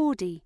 Audi.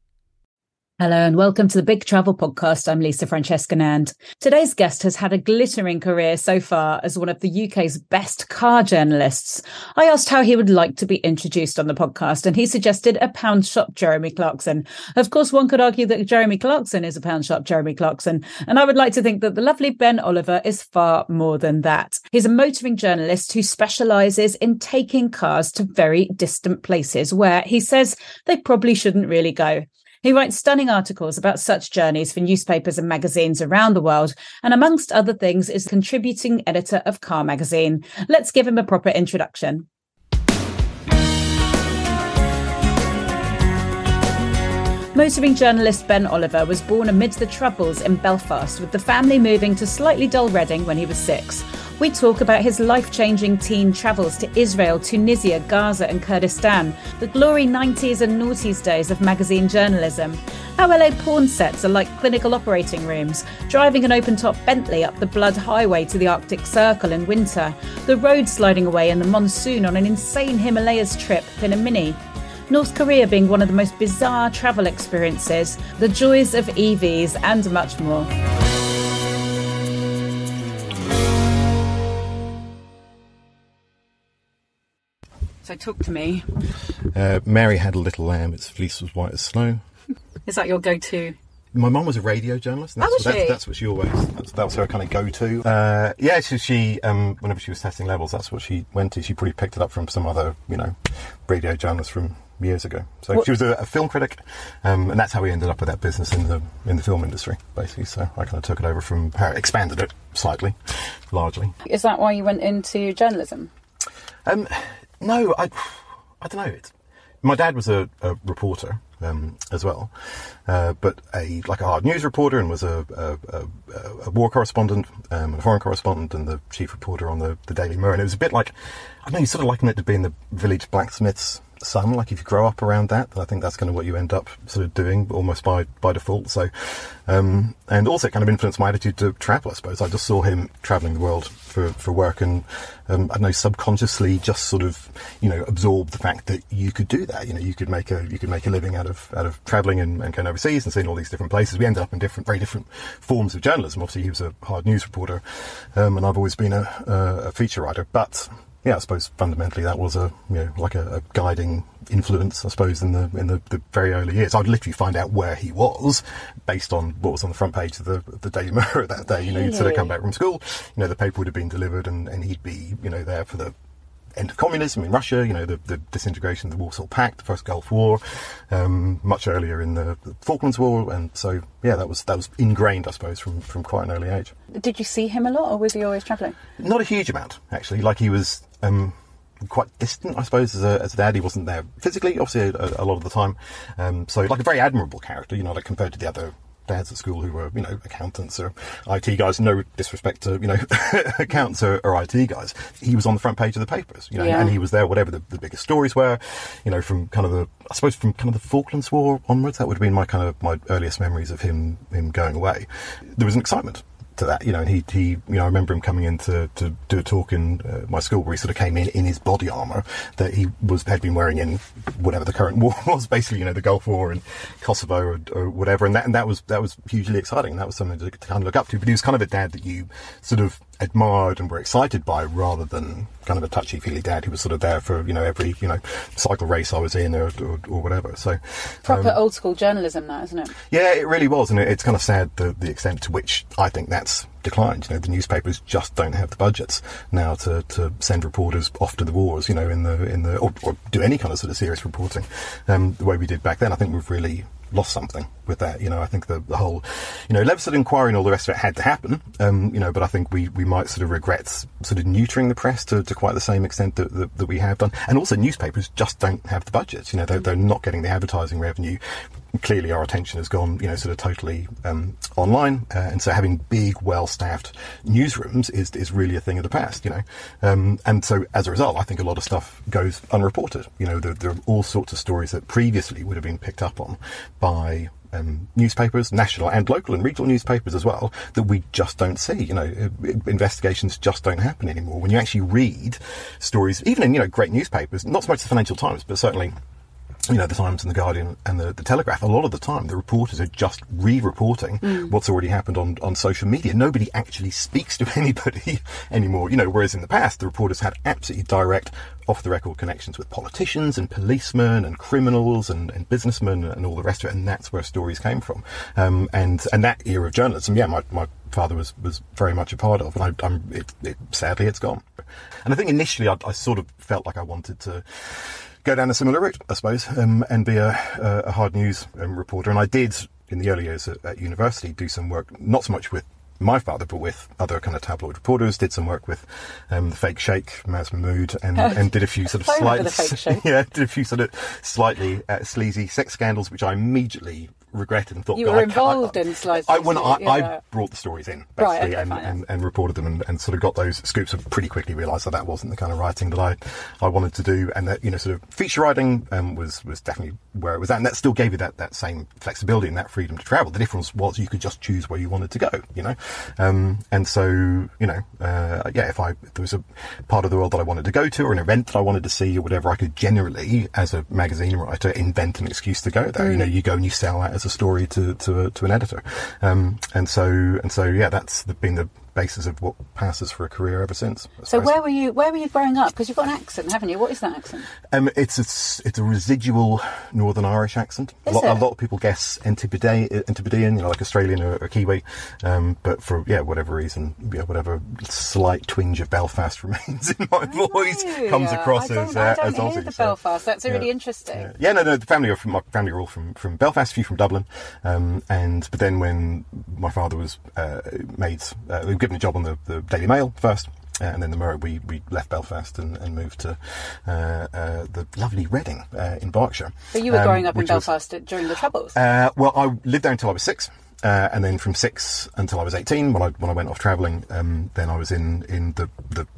Hello and welcome to the Big Travel Podcast. I'm Lisa Francesca Nand. Today's guest has had a glittering career so far as one of the UK's best car journalists. I asked how he would like to be introduced on the podcast, and he suggested a pound shop Jeremy Clarkson. Of course, one could argue that Jeremy Clarkson is a pound shop Jeremy Clarkson, and I would like to think that the lovely Ben Oliver is far more than that. He's a motoring journalist who specialises in taking cars to very distant places where he says they probably shouldn't really go. He writes stunning articles about such journeys for newspapers and magazines around the world, and amongst other things, is contributing editor of Car Magazine. Let's give him a proper introduction. Motoring journalist Ben Oliver was born amid the Troubles in Belfast, with the family moving to slightly dull Reading when he was six. We talk about his life changing teen travels to Israel, Tunisia, Gaza, and Kurdistan, the glory 90s and noughties days of magazine journalism, how LA porn sets are like clinical operating rooms, driving an open top Bentley up the Blood Highway to the Arctic Circle in winter, the road sliding away in the monsoon on an insane Himalayas trip in a Mini. North Korea being one of the most bizarre travel experiences, the joys of EVs, and much more. So, talk to me. Uh, Mary had a little lamb. Its fleece was white as snow. Is that your go to? My mum was a radio journalist. And that's, Oh, was what, she? that's, that's what she always. That's, that was her kind of go-to. Uh, yeah, so she, um, whenever she was testing levels, that's what she went to. She probably picked it up from some other, you know, radio journalist from years ago. So What- she was a, a film critic, um, and that's how we ended up with that business in the in the film industry, basically. So I kind of took it over from her, expanded it slightly, largely. Is that why you went into journalism? Um, no, I, I don't know. It's, my dad was a, a reporter um, as well, uh, but a like a hard news reporter, and was a, a, a, war correspondent, um, and a foreign correspondent, and the chief reporter on the, the Daily Mirror. And it was a bit like I don't know. You sort of liken it to being the village blacksmith's son. Like if you grow up around that, then I think that's kind of what you end up sort of doing almost by by default. So, um, and also it kind of influenced my attitude to travel. I suppose I just saw him traveling the world for for work, and um, I know subconsciously just sort of you know absorbed the fact that you could do that. You know, you could make a you could make a living out of out of traveling and, and going overseas and seeing all these different places. We ended up in different very different forms of journalism. Obviously, he was a hard news reporter, um, and I've always been a, a feature writer, but yeah, I suppose fundamentally that was a you know like a, a guiding influence, I suppose, in the in the, the very early years. I'd literally find out where he was based on what was on the front page of the, the Daily Mirror that day. You know, you'd sort of come back from school, you know, the paper would have been delivered, and, and he'd be you know there for the end of communism in Russia, you know, the, the disintegration of the Warsaw Pact, the first Gulf War, um, much earlier in the, the Falklands War, and so yeah, that was that was ingrained, I suppose, from from quite an early age. Did you see him a lot, or was he always travelling? Not a huge amount, actually. Like he was um, quite distant, I suppose, as a, as a dad. He wasn't there physically, obviously, a, a lot of the time. Um, so, like a very admirable character, you know, like compared to the other dads at school who were, you know, accountants or IT guys. No disrespect to, you know, accountants or, or IT guys. He was on the front page of the papers, you know, Yeah. and he was there, whatever the, the biggest stories were, you know, from kind of the, I suppose, from kind of the Falklands War onwards. That would have been my kind of my earliest memories of him him going away. There was an excitement to that, you know, and he, he, you know, I remember him coming in to, to do a talk in uh, my school where he sort of came in in his body armour that he was had been wearing in whatever the current war was, basically, you know, the Gulf War and Kosovo or, or whatever, and that and that was that was hugely exciting. That was something to, to kind of look up to. But he was kind of a dad that you sort of admired and were excited by, rather than kind of a touchy feely dad who was sort of there for you know every you know cycle race I was in or or, or whatever. So Proper um, old school journalism, that isn't it? yeah, it really was, and it, it's kind of sad the, the extent to which I think that's declined. You know, the newspapers just don't have the budgets now to, to send reporters off to the wars. You know, in the in the or, or do any kind of sort of serious reporting um, the way we did back then. I think we've really lost something with that. You know, I think the, the whole, you know, Leveson inquiry and all the rest of it had to happen. Um, you know, but I think we, we might sort of regret sort of neutering the press to, to quite the same extent that, that, that we have done. And also newspapers just don't have the budgets. You know, they're, they're not getting the advertising revenue. Clearly our attention has gone, you know, sort of totally um, online. Uh, and so having big, well-staffed newsrooms is, is really a thing of the past, you know. Um, and so as a result, I think a lot of stuff goes unreported. You know, there, there are all sorts of stories that previously would have been picked up on by um, newspapers, national and local and regional newspapers as well, that we just don't see. You know, uh, investigations just don't happen anymore. When you actually read stories, even in you know great newspapers, not so much the Financial Times, but certainly you know, the Times and the Guardian and the, the Telegraph, a lot of the time the reporters are just re-reporting Mm. what's already happened on, on social media. Nobody actually speaks to anybody anymore, you know, whereas in the past the reporters had absolutely direct off the record connections with politicians and policemen and criminals and, and businessmen and all the rest of it, and that's where stories came from. Um, and and that era of journalism, yeah, my, my father was, was very much a part of, and I, I'm it, it, sadly it's gone. And I think initially I, I sort of felt like I wanted to go down a similar route, I suppose, um, and be a, a, hard news um, reporter. And I did in the early years at, at university do some work, not so much with my father, but with other kind of tabloid reporters. Did some work with um, the Fake Sheikh, Maz Mahmood, and, and did a few sort of I remember slightly, the Fake Sheikh. yeah, did a few sort of slightly uh, sleazy sex scandals, which I immediately regretted and thought You were I involved I, in slices, I, when I, yeah. I brought the stories in Right, okay, and, fine, yeah. and, and reported them and, and sort of got those scoops and pretty quickly realised that that wasn't the kind of writing that I, I wanted to do and that you know sort of feature writing um, was was definitely where it was at and that still gave you that, that same flexibility and that freedom to travel the difference was you could just choose where you wanted to go you know um, and so you know uh, yeah if I if there was a part of the world that I wanted to go to or an event that I wanted to see or whatever I could generally as a magazine writer invent an excuse to go there you know you go and you sell that as a story to to, to an editor. Um, and so and so yeah that's the, been the basis of what passes for a career ever since So where were you? Where were you growing up? Because you've got an accent, haven't you? What is that accent? Um, it's, it's it's a residual Northern Irish accent. A Is lot, a lot of people guess Antipodean, Antipodean, you know, like Australian or, or Kiwi, um, but for yeah, whatever reason, yeah, whatever slight twinge of Belfast remains in my voice comes Yeah, across as uh, as Aussie. so- Belfast. That's really interesting. Yeah. Yeah, no, no. The family are from my family are all from, from Belfast, a few from Dublin, um, and but then when my father was uh, made, uh, given a job on the, the Daily Mail first. Uh, and then the Mirror, we, we left Belfast and, and moved to uh, uh, the lovely Reading uh, in Berkshire. But you were um, growing up in was- Belfast during the Troubles. uh, well, I lived there until I was six, uh, and then from six until I was eighteen, when I when I went off travelling, um, then I was in in the the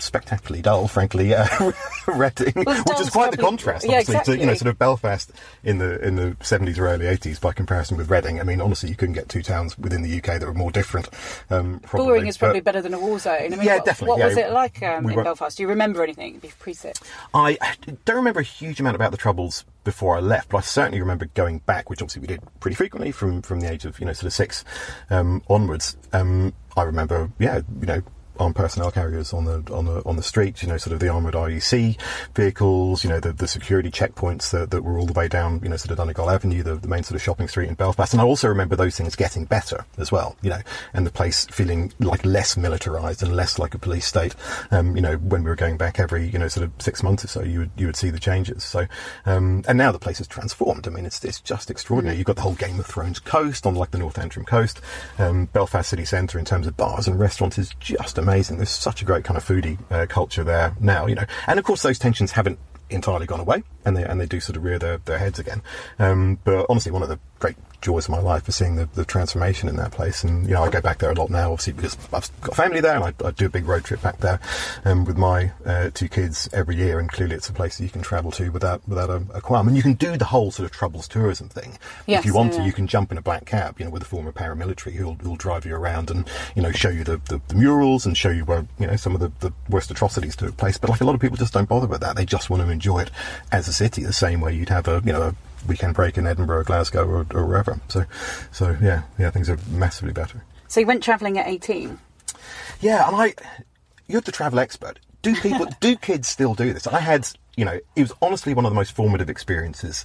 spectacularly dull, frankly, uh, Reading, Well, which is quite the contrast, yeah, obviously, to you know sort of Belfast in the in the seventies or early eighties by comparison with Reading. I mean, honestly, you couldn't get two towns within the UK that were more different. Um, probably, Boring is probably better than a war zone. I mean, Yeah, what, definitely, What yeah. was it like um, We in were- Belfast? Do you remember anything? Be preset. I don't remember a huge amount about the troubles before I left, but I certainly remember going back, which obviously we did pretty frequently from, from the age of you know sort of six um, onwards. Um, I remember, yeah, you know. Armed personnel carriers on the on the on the street, you know, sort of the armoured RUC vehicles, you know, the, the security checkpoints that, that were all the way down, you know, sort of Donegall Avenue, the, the main sort of shopping street in Belfast. And I also remember those things getting better as well, you know, and the place feeling like less militarised and less like a police state. Um, you know, when we were going back every, you know, sort of six months or so, you would you would see the changes. So, um, and now the place has transformed. I mean, it's it's just extraordinary. You've got the whole Game of Thrones coast on like the North Antrim coast. Um, Belfast city centre in terms of bars and restaurants is just amazing. There's such a great kind of foodie uh, culture there now, you know, and of course those tensions haven't entirely gone away, and they and they do sort of rear their, their heads again. Um, but honestly, one of the great joys of my life is seeing the, the transformation in that place. And you know, I go back there a lot now, obviously because I've got family there, and I, I do a big road trip back there um, with my uh, two kids every year. And clearly, it's a place that you can travel to without without a, a qualm. And you can do the whole sort of troubles tourism thing Yes, if you want yeah. to. You can jump in a black cab, you know, with a former paramilitary who'll, who'll drive you around and you know show you the, the, the murals and show you where you know some of the, the worst atrocities took place. But like a lot of people just don't bother with that. They just want to enjoy it as a city, the same way you'd have a you know a weekend break in Edinburgh, or Glasgow, or, or wherever. So, so yeah, yeah, things are massively better. So you went travelling at 18. Yeah, and I, you're the travel expert. Do people, do kids still do this? I had, you know, it was honestly one of the most formative experiences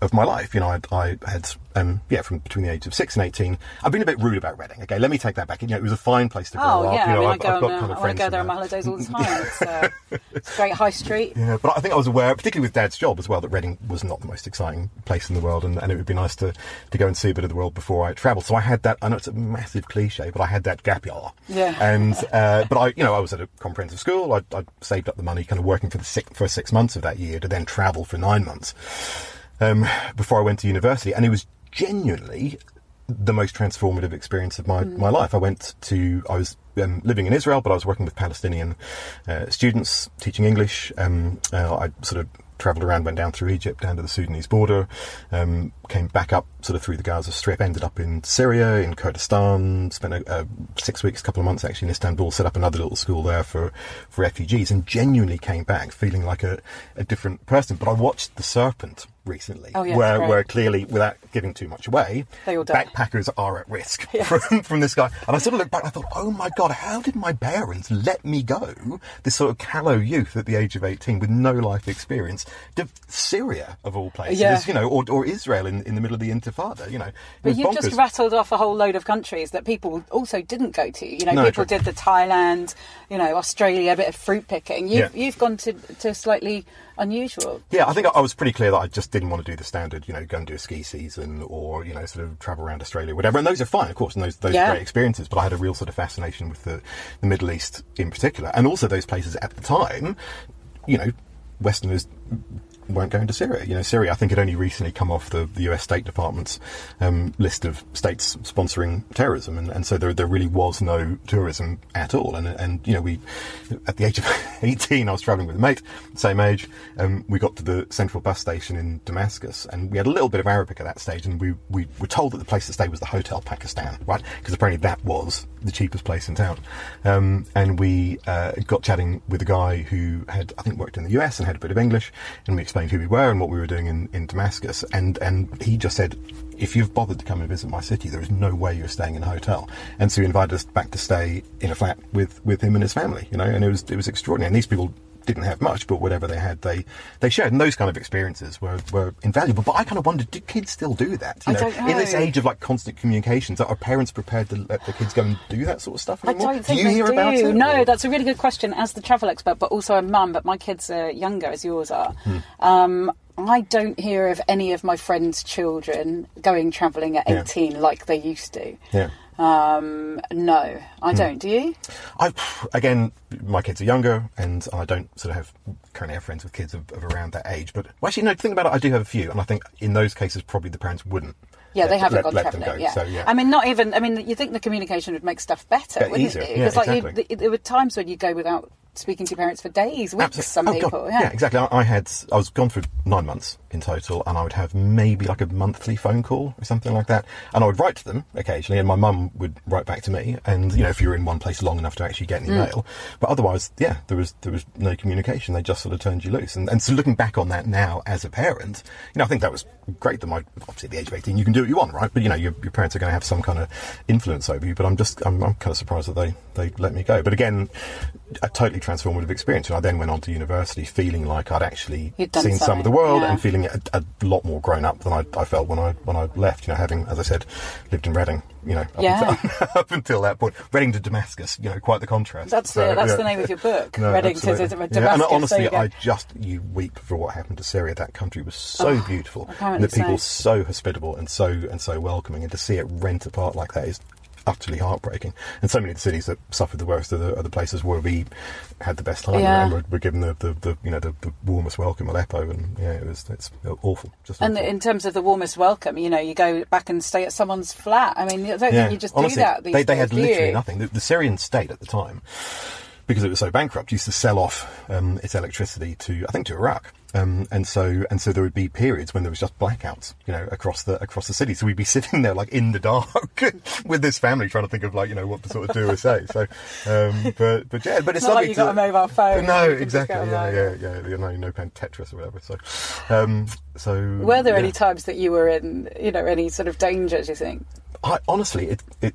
of my life. You know, I, I had, um, yeah, from between the age of six and eighteen. I've been a bit rude about Reading. Okay, let me take that back. You know, it was a fine place to grow Oh up. yeah, you know, I mean, I I've, go, I've got kind of I friends go there on my holidays all the time. It's, uh, it's great high street. Yeah, but I think I was aware, particularly with Dad's job as well, that Reading was not the most exciting place in the world, and, and it would be nice to, to go and see a bit of the world before I travelled. So I had that. I know it's a massive cliche, but I had that gap year. Yeah. And uh, but I, you know, I was at a comprehensive school. I, I saved up the money, kind of working for the six, first six months of that year, to then travel for nine months um, before I went to university, and it was genuinely the most transformative experience of my, my life. I went to, I was um, living in Israel, but I was working with Palestinian uh, students, teaching English. Um, uh, I sort of travelled around, went down through Egypt, down to the Sudanese border, um, came back up sort of through the Gaza Strip, ended up in Syria, in Kurdistan, spent a, uh, six weeks, a couple of months actually in Istanbul, set up another little school there for, for refugees, and genuinely came back feeling like a, a different person. But I watched The Serpent recently, Oh, yeah, where, where clearly, without giving too much away, They all die. backpackers are at risk from, from this guy. And I sort of looked back and I thought, oh my God, how did my parents let me go, this sort of callow youth at the age of 18 with no life experience, to Syria, of all places, Yeah. you know, or, or Israel in, in the middle of the Intifada, you know. But you've bonkers. just rattled off a whole load of countries that people also didn't go to. You know, No, people true. did the Thailand, you know, Australia, a bit of fruit picking. You've, Yeah. you've gone to, to slightly unusual. Yeah, I think I I was pretty clear that I just didn't want to do the standard, you know, go and do a ski season or, you know, sort of travel around Australia, whatever. And those are fine, of course, and those, those Yeah. are great experiences. But I had a real sort of fascination with the, the Middle East in particular. And also those places at the time, you know, Westerners weren't going to Syria. You know, Syria, I think, had only recently come off the, the US State Department's um, list of states sponsoring terrorism, and, and so there, there really was no tourism at all. And, and you know, we, at the age of 18, I was travelling with a mate, same age. Um, we got to the central bus station in Damascus, and we had a little bit of Arabic at that stage, and we, we were told that the place to stay was the Hotel Pakistan, right? Because apparently that was the cheapest place in town. Um, and we uh, got chatting with a guy who had, I think, worked in the US and had a bit of English, and we explained who we were and what we were doing in, in Damascus. And, and he just said, if you've bothered to come and visit my city, there is no way you're staying in a hotel. And so he invited us back to stay in a flat with, with him and his family, you know, and it was, it was extraordinary. And these people didn't have much, but whatever they had, they, they shared. And those kind of experiences were, were invaluable. But I kind of wondered, do kids still do that? You I don't In this age of like constant communications, are parents prepared to let their kids go and do that sort of stuff I don't think do you they hear do. about it? No, or- that's a really good question as the travel expert, but also a mum, but my kids are younger as yours are. Hmm. Um, I don't hear of any of my friends' children going travelling at Yeah. 18 like they used to. Yeah. Um, no, Hmm. I don't. Do you? I again, my kids are younger, and I don't sort of have currently have friends with kids of, of around that age. But well, actually, no. Think about it. I do have a few, and I think in those cases, probably the parents wouldn't. Yeah, let- they haven't let, gone let travelling. them go. Yeah. So yeah, I mean, not even. I mean, you think the communication would make stuff better, Yeah, wouldn't easier. it? Yeah, Because like exactly. th- there were times when you go without speaking to your parents for days, weeks. Absolutely. Some Oh, people. God. Yeah. exactly. I, I had I was gone for nine months in total, and I would have maybe like a monthly phone call or something like that, and I would write to them occasionally, and my mum would write back to me, and you know if you're in one place long enough to actually get an mm. email, but otherwise, yeah, there was there was no communication. They just sort of turned you loose, and and so looking back on that now as a parent, you know, I think that was great that my obviously at the age of eighteen you can do what you want, right? But you know your, your parents are going to have some kind of influence over you. But I'm just I'm, I'm kind of surprised that they they let me go. But again, I totally transformative experience. And I then went on to university feeling like I'd actually seen some of the world yeah. and feeling a, a lot more grown up than I, I felt when I when I left. You know, having as I said, lived in Reading. You know, up, Yeah. until, up until that point, Reading to Damascus. You know, quite the contrast. That's So, the that's yeah. the name of your book, No, Reading to. Damascus. Yeah, and honestly. I just you weep for what happened to Syria. That country was so oh, beautiful, and Oh, the people so. so hospitable and so and so welcoming, and to see it rent apart like that is utterly heartbreaking. And so many of the cities that suffered the worst are the, are the places where we had the best time Yeah. and were, were given the, the, the you know the, the warmest welcome. Aleppo, and yeah, it was it's awful. Just And awful. in terms of the warmest welcome, you know, you go back and stay at someone's flat. I mean, I don't yeah, think you just honestly, do that. They, they had literally you? nothing. The, the Syrian state at the time, because it was so bankrupt, used to sell off um, its electricity to I think to Iraq. Um, and so and so there would be periods when there was just blackouts, you know, across the across the city. So we'd be sitting there like in the dark with this family trying to think of like you know what to sort of do or say. So, um, but but yeah, but it's Not like you to, got a mobile phone. No, You can just exactly. Yeah, yeah, yeah. You know, no playing Tetris or whatever. So, um, so Were there yeah. any times that you were in, you know, any sort of danger? Do you think? I honestly, it, it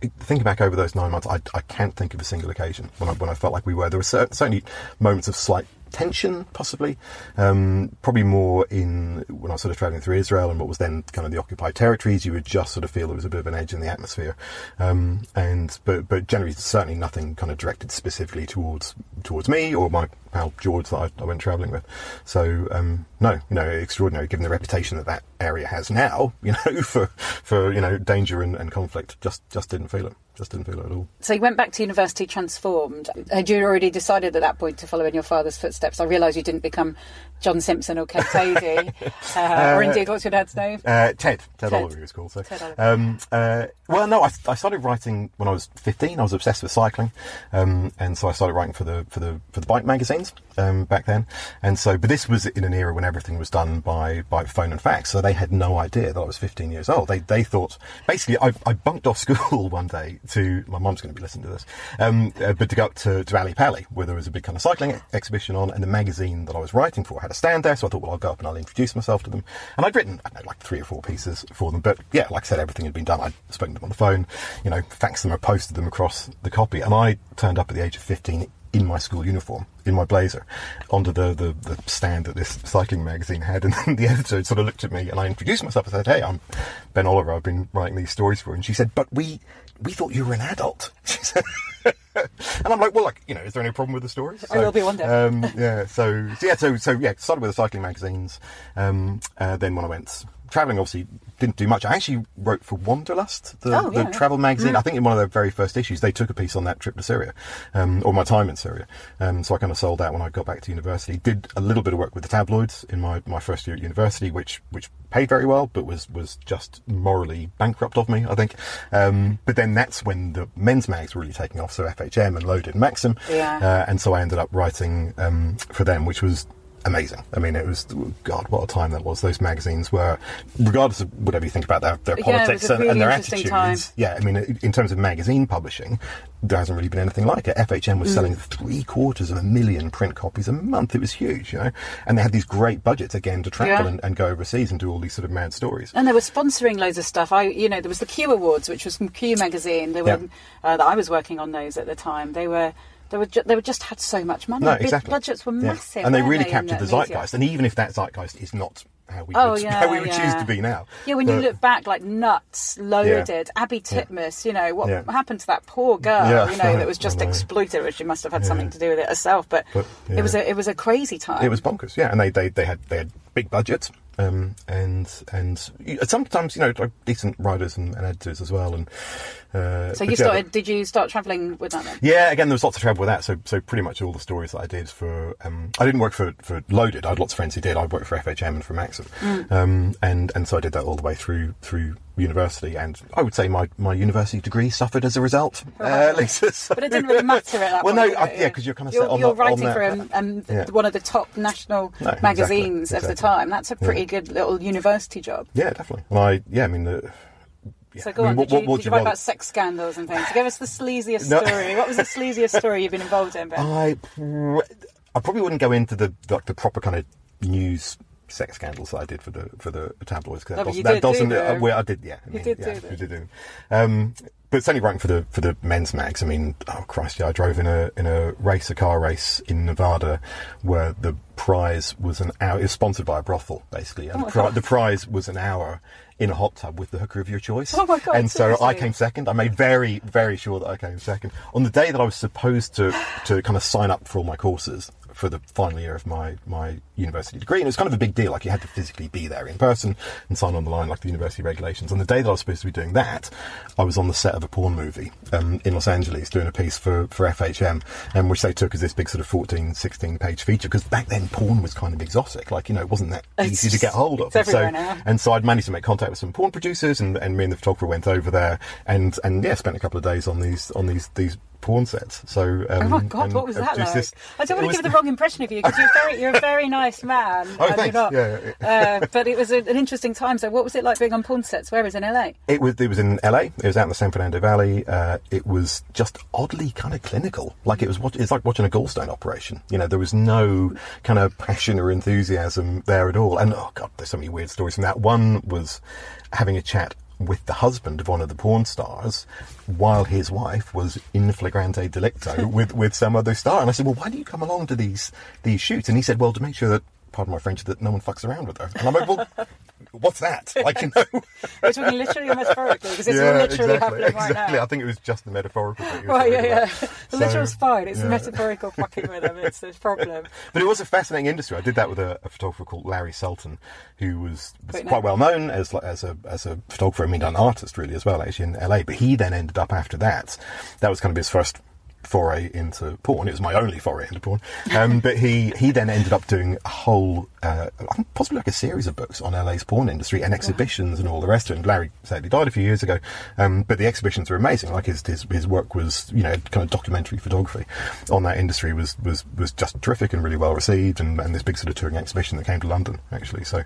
thinking back over those nine months, I, I can't think of a single occasion when I, when I felt like we were. There were cer- certainly moments of slight tension, possibly, um, probably more in when I was sort of traveling through Israel and what was then kind of the occupied territories. You would just sort of feel there was a bit of an edge in the atmosphere, um, and but but generally certainly nothing kind of directed specifically towards towards me or my pal George that I, I went travelling with. So um, no, you know, extraordinary given the reputation that that area has now. You know, for for you know danger and, and conflict. Just just didn't feel it. Just didn't feel it at all. So you went back to university transformed. Had you already decided at that point to follow in your father's footsteps? I realise you didn't become John Simpson or Kate Adie, uh, or indeed, what's your dad's name? Uh, Ted, Ted, Ted. Oliver, he was called. So, Ted um, uh, well, no, I, I started writing when I was 15. I was obsessed with cycling, um, and so I started writing for the for the for the bike magazine. Um, back then, and so but this was in an era when everything was done by by phone and fax, so they had no idea that I was 15 years old. They they thought basically I, I bunked off school one day to my mum's going to be listening to this, um, uh, but to go up to, to Ally Pally where there was a big kind of cycling exhibition on, and the magazine that I was writing for had a stand there, so I thought well I'll go up and I'll introduce myself to them, and I'd written I know like three or four pieces for them, but yeah like I said everything had been done. I'd spoken to them on the phone, you know, faxed them or posted them across the copy, and I turned up at the age of 15 in my school uniform, in my blazer, onto the, the, the stand that this cycling magazine had. And then the editor sort of looked at me and I introduced myself. I said, Hey, I'm Ben Oliver. I've been writing these stories for you. And she said, But we, we thought you were an adult. She said, and I'm like, well, like, you know, is there any problem with the stories? I will be one day. Um, yeah, so, so yeah, so so yeah, started with the cycling magazines. Um, uh, then when I went traveling, obviously didn't do much. I actually wrote for Wanderlust, the, Oh, the yeah. travel magazine. I think in one of their very first issues, they took a piece on that trip to Syria, um, or my time in Syria. Um, so I kind of sold that when I got back to university. Did a little bit of work with the tabloids in my, my first year at university, which which paid very well, but was was just morally bankrupt of me, I think. Um, but then that's when the men's mags were really taking off. So FHM and Loaded and Maxim, Yeah. uh, and so I ended up writing um, for them, which was amazing. I mean, it was God, what a time that was. Those magazines were, regardless of whatever you think about their, their Yeah, politics a and, really and their attitudes. time. Yeah, I mean, in- terms of magazine publishing, there hasn't really been anything like it. FHM Mm. was selling three quarters of a million print copies a month. It was huge, you know, and they had these great budgets again to travel Yeah. and, and go overseas and do all these sort of mad stories. And they were sponsoring loads of stuff. I, you know, there was the Q Awards, which was from Q magazine. They were Yeah. uh, that I was working on those at the time. They were, they were, ju- they were just had so much money. No, Big exactly. budgets were massive, and they really in captured the, media? zeitgeist. And even if that zeitgeist is not how we Oh would, yeah, how we would yeah. choose to be now, Yeah, when you look back, like nuts, loaded, Abi Titmuss. You know what happened to that poor girl? You know that was just exploited. Or she must have had something to do with it herself. But, But, it was a it was a crazy time. It was bonkers, yeah. And they, they, they had they had big budgets, um, and and sometimes you know like decent writers and, and editors as well. And uh, so you yeah, started? Did you start travelling with that then? Yeah, again, there was lots of travel with that. So, so pretty much all the stories that I did for, um, I didn't work for, for Loaded. I had lots of friends who did. I worked for FHM and for Maxim, Mm. um, and and so I did that all the way through through university. And I would say my, my university degree suffered as a result, uh, Lisa. So- But it didn't really matter at that well, point. no, did I, yeah, because you're kind of you're, on you're writing for um, um, Yeah. one of the top national No, exactly, magazines of the time. That's a pretty good little university job. Yeah, definitely. And I, yeah, I mean, the, yeah, So go I mean, on. what- did you, what- what did you write about sex scandals and things? Give us the sleaziest No. story. What was the sleaziest story you've been involved in, Ben? I, I probably wouldn't go into the like the proper kind of news sex scandals that I did for the for the tabloids. 'cause No, that you doesn't, that doesn't do uh, well, I did, yeah. I You did yeah, do them. you did do. Um, but certainly writing for the for the men's mags. I mean, oh Christ, yeah, I drove in a in a race, a car race in Nevada, where the prize was an hour. It was sponsored by a brothel, basically, and Oh the, pri- the prize was an hour. In a hot tub with the hooker of your choice. Oh my God, And so I came second. I made very, very sure that I came second. On the day that I was supposed to, to kind of sign up for all my courses for the final year of my, my university degree, and it was kind of a big deal. Like you had to physically be there in person and sign on the line, like the university regulations. On the day that I was supposed to be doing that, I was on the set of a porn movie um, in Los Angeles doing a piece for, for FHM, um, which they took as this big sort of 14, 16 page feature. Because back then, porn was kind of exotic. Like, you know, it wasn't that It's easy to get hold of. it's everywhere so, now. and so I'd managed to make contact with some porn producers, and, and me and the photographer went over there, and and yeah, spent a couple of days on these on these these porn sets. So um, Oh my god, and what was that like? this- I don't want to was- give the wrong impression of you because you're very, you're a very nice man. Oh, and thanks. Not. Yeah, yeah, Uh, but it was a, an interesting time. So, what was it like being on porn sets? Where was it, in LA? It was it was in LA. It was out in the San Fernando Valley. Uh, it was just oddly kind of clinical. Like it was watch, it's like watching a gallstone operation. You know, there was no kind of passion or enthusiasm there at all. And oh god, there's so many weird stories from that. One was having a chat with the husband of one of the porn stars while his wife was in flagrante delicto with, with some other star. And I said, well, why do you come along to these these shoots? And he said, well, to make sure that, pardon my French, that no one fucks around with her. And I'm like, well, what's that? Like, you know. We're talking literally or metaphorically because it's Yeah, literally exactly, happening right exactly. now. I think it was just the metaphorical you Right, yeah, yeah. about. The So, literal's fine. It's yeah. metaphorical fucking with them. It's the problem. But it was a fascinating industry. I did that with a, a photographer called Larry Sultan, who was, was quite well known as as a as a photographer. I mean, an artist really as well, actually in LA. But he then ended up after that. That was kind of his first foray into porn. It was my only foray into porn. Um, but he he then ended up doing a whole, uh, possibly like a series of books on LA's porn industry and exhibitions and all the rest of it. And Larry sadly died a few years ago, um, but the exhibitions were amazing. Like his, his his work was, you know, kind of documentary photography on that industry was was was just terrific and really well received. And, and this big sort of touring exhibition that came to London actually. So.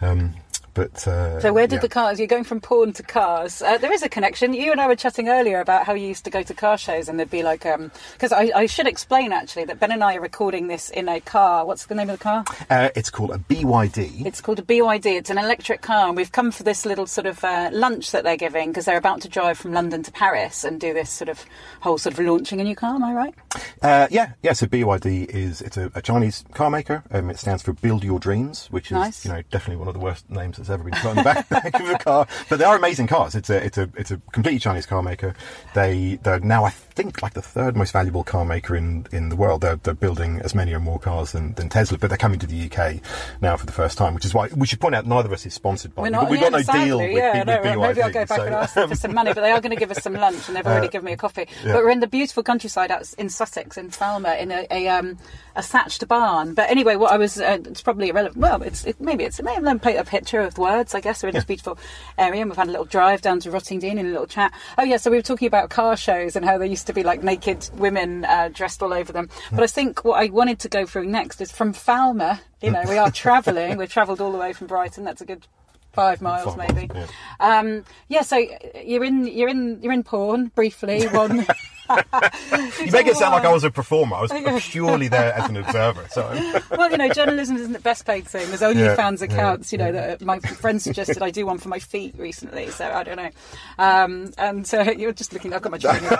Um, but uh, so where did yeah. the cars? You're going from porn to cars. Uh, there is a connection. You and I were chatting earlier about how you used to go to car shows, and there'd be like, because um, I, I, should explain actually that Ben and I are recording this in a car. What's the name of the car? Uh, it's called a BYD. It's called a BYD. It's an electric car, and we've come for this little sort of uh, lunch that they're giving because they're about to drive from London to Paris and do this sort of whole sort of launching a new car. Am I right? Uh, yeah, yeah. So BYD is it's a, a Chinese car maker. Um, it stands for Build Your Dreams, which is nice. you know definitely one of the worst names that's ever been put on the back back of a car. But they are amazing cars. It's a it's a it's a completely Chinese car maker. They they're now I think like the third most valuable car maker in, in the world. They're they're building as many or more cars than, than Tesla, but they're coming to the UK now for the first time, which is why we should point out neither of us is sponsored by We're them. not, We've yeah, got no sadly, deal with, yeah, with no, BYD. Maybe I'll go back so, and ask them for some money, but they are going to give us some lunch, and they've already Uh, given me a coffee. yeah. But we're in the beautiful countryside out in Sussex, in Falmer, in a, a um a thatched barn. But anyway, what I was uh, it's probably irrelevant. Well, it's it, maybe it's it may have paint a picture of words. I guess we're in this beautiful area, and we've had a little drive down to Rottingdean in a little chat. Oh yeah, so we were talking about car shows and how there used to be like naked women uh, dressed all over them. But I think what I wanted to go through next is from Falmer. You know, we are travelling. We've travelled all the way from Brighton. That's a good five miles Five maybe. miles, yeah. Um, yeah, so you're in you're in you're in porn briefly. One. You make it sound like I was a performer. I was purely there as an observer. So well, you know, journalism isn't the best paid thing. There's Yeah, OnlyFans yeah, accounts, you know, that my friend suggested I do one for my feet recently. So I don't know. Um, and uh, you're just looking. I've got my training.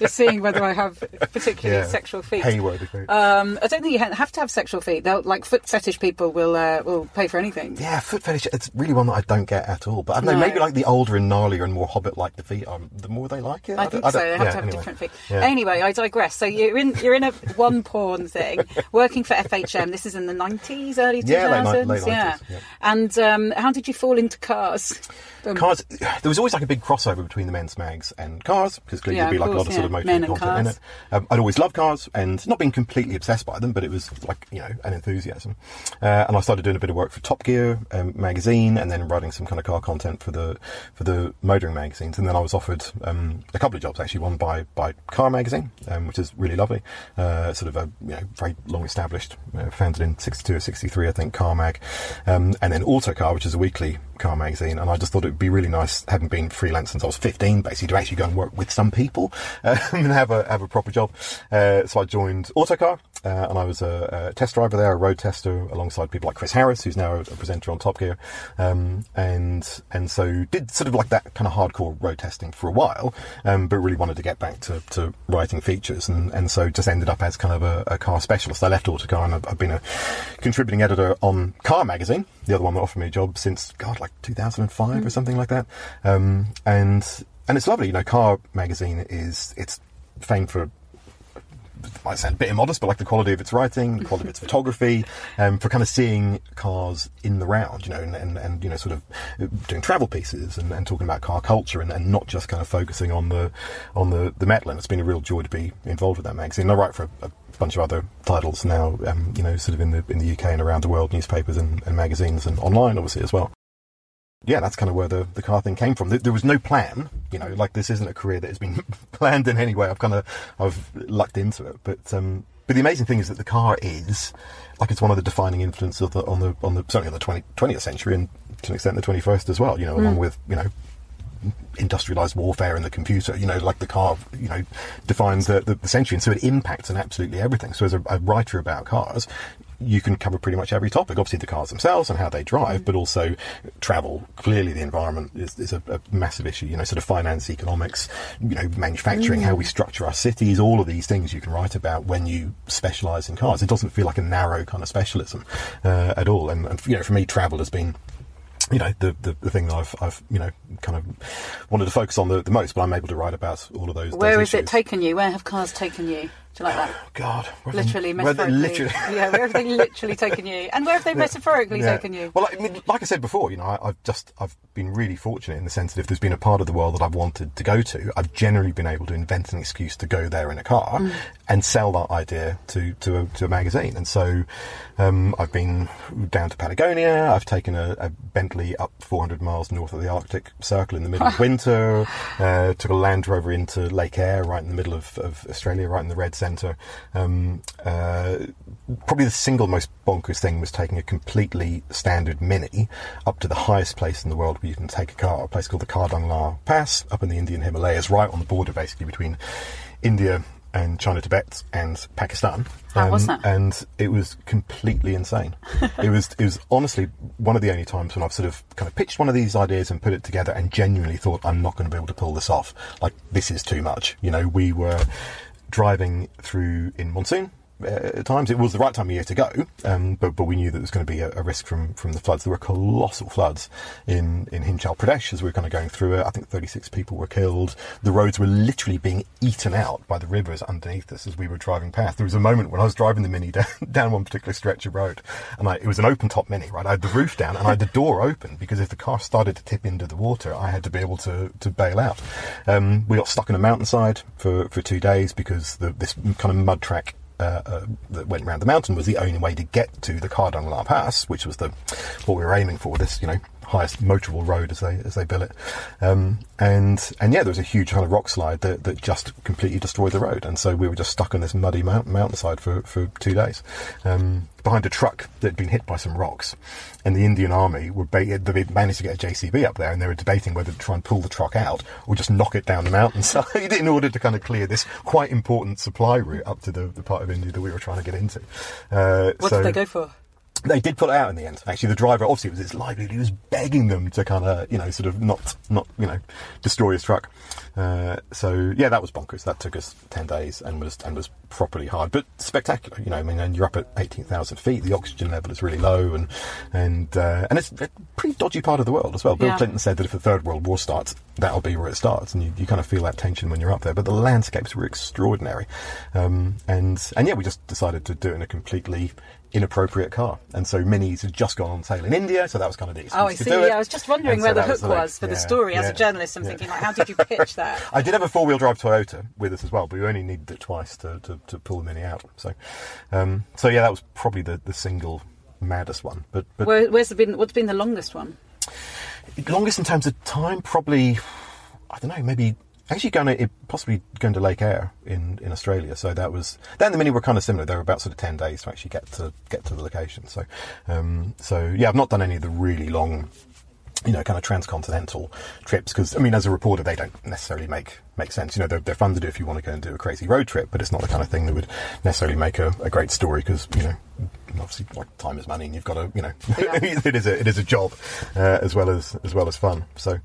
You're seeing whether I have particularly yeah, sexual feet. Hayward. okay. Um, I don't think you have to have sexual feet. They'll like foot fetish people will uh, will pay for anything. Yeah, foot fetish. It's really one that I don't get at all. But I don't know. Maybe like the older and gnarlier and more hobbit-like the feet are, the more they like it. I don't- think so. They have yeah, to have anyway. Different feet. Yeah. Anyway, I digress. So you're in you're in a one porn thing, working for FHM. This is in the nineties, early two thousands. Yeah, late late 90s, yeah. And um, how did you fall into cars? Um, Cars. There was always like a big crossover between the men's mags and cars because clearly Yeah, there'd be like a lot course, of sort of motoring content in cars. it. Um, I'd always loved cars and not been completely obsessed by them, but it was like you know an enthusiasm. Uh, and I started doing a bit of work for Top Gear um, magazine, and then writing some kind of car content for the for the motoring magazines. And then I was offered um, a couple of jobs actually. One by by Car magazine, um, which is really lovely. Uh, sort of a you know very long established, uh, founded in '62 or '63, I think. Car mag, um, and then Autocar, which is a weekly car magazine. And I just thought it would be really nice, having been freelance since I was 15, basically, to actually go and work with some people um, and have a have a proper job. Uh, so I joined Autocar, uh, and I was a, a test driver there, a road tester, alongside people like Chris Harris, who's now a, a presenter on Top Gear, um, and and so did sort of like that kind of hardcore road testing for a while, um, but really wanted to get back to, to writing features, and, and so just ended up as kind of a, a car specialist. I left Autocar, and I've, I've been a contributing editor on Car Magazine, the other one that offered me a job since God, like 2005 or something like that, um, and and it's lovely. You know, Car Magazine is it's famed for might sound a bit immodest, but like the quality of its writing, the quality of its photography, um, for kind of seeing cars in the round, you know, and, and, and you know, sort of doing travel pieces and, and talking about car culture and, and not just kind of focusing on the on the, the metal. And it's been a real joy to be involved with that magazine. I write for a, a bunch of other titles now, um, you know, sort of in the in the UK and around the world, newspapers and, and magazines and online, obviously as well yeah, that's kind of where the, the car thing came from. There, was no plan, you know, like this isn't a career that has been planned in any way. I've kind of, I've lucked into it. But, um, but the amazing thing is that the car is, like, it's one of the defining influences of the, on the, on the, certainly on the 20, 20th century and to an extent the 21st as well, you know, along with, you know, industrialized warfare and the computer, you know, like the car, you know, defines the, the, the century. And so it impacts on absolutely everything. So as a, a writer about cars, you can cover pretty much every topic. Obviously, the cars themselves and how they drive, but also travel. Clearly, the environment is, is a, a massive issue. You know, sort of finance, economics, you know, manufacturing, how we structure our cities. All of these things you can write about when you specialise in cars. It doesn't feel like a narrow kind of specialism uh, at all. And, and you know, for me, travel has been you know the, the the thing that I've I've you know kind of wanted to focus on the, the most, but I'm able to write about all of those. Where those has it taken you? Where have cars taken you? Do you like that? God, where have Literally, where they metaphorically. literally- yeah, where have they literally taken you? And where have they metaphorically Yeah. taken you? Well, I mean, like I said before, you know, I, I've just I've been really fortunate in the sense that if there's been a part of the world that I've wanted to go to, I've generally been able to invent an excuse to go there in a car Mm. and sell that idea to to a, to a magazine. And so um, I've been down to Patagonia. I've taken a, a Bentley up 400 miles north of the Arctic Circle in the middle of winter. Uh, took a Land Rover into Lake Eyre, right in the middle of, of Australia, right in the red centre. Um, uh, probably the single most bonkers thing was taking a completely standard Mini up to the highest place in the world where you can take a car, a place called the Khardung La Pass, up in the Indian Himalayas, right on the border basically between India and China, Tibet, and Pakistan. How was that? And it was completely insane. it was it was honestly one of the only times when I've sort of kind of pitched one of these ideas and put it together and genuinely thought I'm not going to be able to pull this off. Like this is too much. You know, we were driving through in monsoon. Uh, at times it was the right time of year to go, um, but but we knew that there was going to be a, a risk from, from the floods. There were colossal floods in, in Himachal Pradesh as we were kind of going through it. I think 36 people were killed. The roads were literally being eaten out by the rivers underneath us as we were driving past. There was a moment when I was driving the Mini down, down one particular stretch of road, and I, it was an open top Mini, right? I had the roof down and I had the door open because if the car started to tip into the water, I had to be able to, to bail out. Um, we got stuck in a mountainside for, for two days because the, this kind of mud track uh, uh, that went around the mountain was the only way to get to the Khardung La Pass, which was the what we were aiming for. This, you know, highest motorable road as they as they bill it. Um, and and yeah, there was a huge kind of rock slide that, that just completely destroyed the road, and so we were just stuck on this muddy mount, mountainside for for two days. Um, behind a truck that had been hit by some rocks, and the Indian army were ba- they managed to get a JCB up there, and they were debating whether to try and pull the truck out or just knock it down the mountainside in order to kind of clear this quite important supply route up to the, the part of India that we were trying to get into. Uh, What so did they go for? They did pull it out in the end. Actually, the driver obviously it was his livelihood. He was begging them to kind of, you know, sort of not, not, you know, destroy his truck. Uh, so yeah, that was bonkers. That took us ten days and was and was properly hard, but spectacular. You know, I mean, and you're up at eighteen thousand feet. The oxygen level is really low, and and uh, and it's a pretty dodgy part of the world as well. Bill Yeah. Clinton said that if the Third World War starts, that'll be where it starts, and you, you kind of feel that tension when you're up there. But the landscapes were extraordinary, um, and and yeah, we just decided to do it in a completely inappropriate car. And so Minis had just gone on sale in India, so that was kind of the Oh, I see. Yeah, I was just wondering And where so the hook the was, for the yeah, story. As a journalist, I'm yeah. thinking, like, how did you pitch that? I did have a four-wheel drive Toyota with us as well, but we only needed it twice to, to, to pull the Mini out. So, um, so yeah, that was probably the, the single maddest one. But, but Where, where's the been? What's been the longest one? longest in terms of time, probably I don't know, maybe actually going to it, possibly going to Lake Eyre in, in Australia. So that was then the mini were kind of similar. They were about sort of ten days to actually get to get to the location. So um, so yeah, I've not done any of the really long. You know, kind of transcontinental trips because I mean, as a reporter, they don't necessarily make make sense. You know, they're, they're fun to do if you want to go and do a crazy road trip, but it's not the kind of thing that would necessarily make a, a great story because you know, obviously, like time is money, and you've got to, you know, Yeah. it is a it is a job uh, as well as as well as fun. So,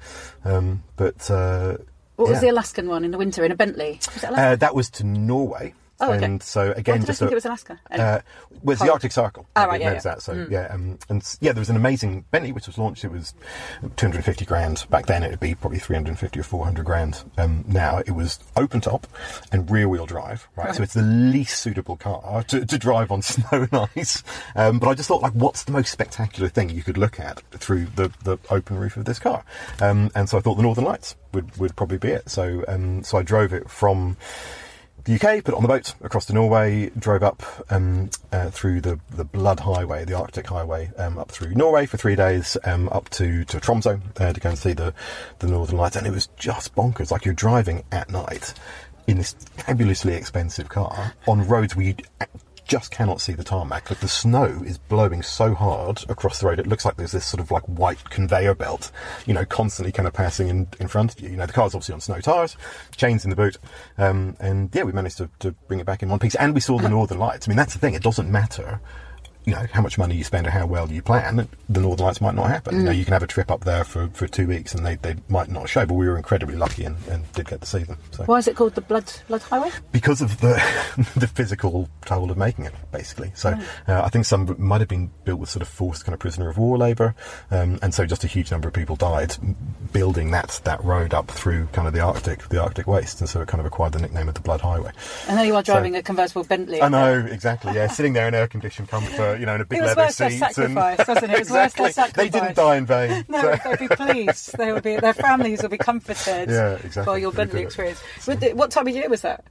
um, but uh, What was yeah. the Alaskan one in the winter in a Bentley? Was Uh, that was to Norway. Oh, okay. And so again, I just think a- it was Alaska? Anyway. uh, well, it's the Arctic Circle. Oh, right, yeah, knows yeah. that. So yeah, um, and yeah, there was an amazing Bentley which was launched. It was 250 grand back then. It would be probably 350 or 400 grand um, now. It was open top and rear wheel drive. Right, so it's the least suitable car to, to drive on snow and ice. Um, but I just thought, like, what's the most spectacular thing you could look at through the, the open roof of this car? Um, and so I thought the Northern Lights would, would probably be it. So um, so I drove it from the UK, put it on the boat across to Norway, drove up um, uh, through the, the Blood Highway, the Arctic Highway, um, up through Norway for three days, um, up to, to Tromsø uh, to go and see the, the Northern Lights. And it was just bonkers. Like you're driving at night in this fabulously expensive car on roads where you just cannot see the tarmac. Like the snow is blowing so hard across the road, it looks like there's this sort of like white conveyor belt, you know, constantly kind of passing in, in front of you. You know, the car's obviously on snow tyres, chains in the boot, um, and yeah, we managed to, to bring it back in one piece, and we saw the Northern Lights. I mean, that's the thing; it doesn't matter you know how much money you spend or how well you plan, the Northern Lights might not happen. You know, you can have a trip up there for, for two weeks and they, they might not show. But we were incredibly lucky and, and did get to see them. So Why is it called the Blood Blood Highway? because of the the physical toll of making it, basically. So uh, I think some might have been built with sort of forced kind of prisoner of war labour, um, and so just a huge number of people died building that that road up through kind of the Arctic the Arctic waste, and so it kind of acquired the nickname of the Blood Highway. And there you are driving a convertible Bentley. I know exactly. Yeah, sitting there in air conditioned comfort, you know, in a big It was leather worth their seat. sacrifice, wasn't it? It was worth their exactly. They didn't die in vain. No, So- they'll be pleased. They will be. Their families will be comforted. Yeah, exactly. For your Very Bentley good. experience. With the- What time of year was that?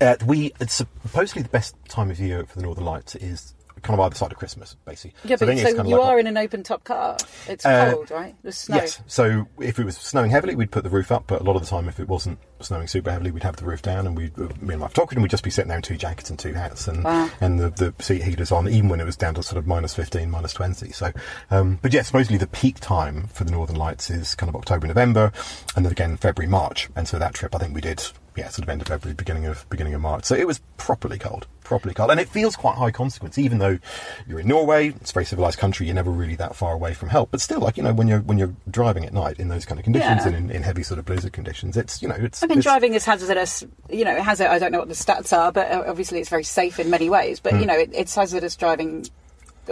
Uh, we it's supposedly the best time of year for the Northern Lights is kind of either side of Christmas, basically. Yeah, So but so you like are in an open top car. It's Uh, cold, right? There's snow. Yes. So if it was snowing heavily, we'd put the roof up. But a lot of the time, if it wasn't snowing super heavily, we'd have the roof down, and we'd me and my and we'd just be sitting there in two jackets and two hats, and Wow. and the, the seat heaters on, even when it was down to sort of minus fifteen, minus twenty. So, um, but yeah, supposedly the peak time for the Northern Lights is kind of October, November, and then again February, March. And so that trip, I think we did. Yeah, sort of end of February, beginning of beginning of March. So it was properly cold, properly cold, and it feels quite high consequence. Even though you're in Norway, it's a very civilized country, you're never really that far away from help. But still, like you know, when you're when you're driving at night in those kind of conditions Yeah. and in, in heavy sort of blizzard conditions, it's you know, it's. I mean, it's- driving is hazardous. You know, it has. I don't know what the stats are, but uh, obviously it's very safe in many ways. But you know, it, it's hazardous driving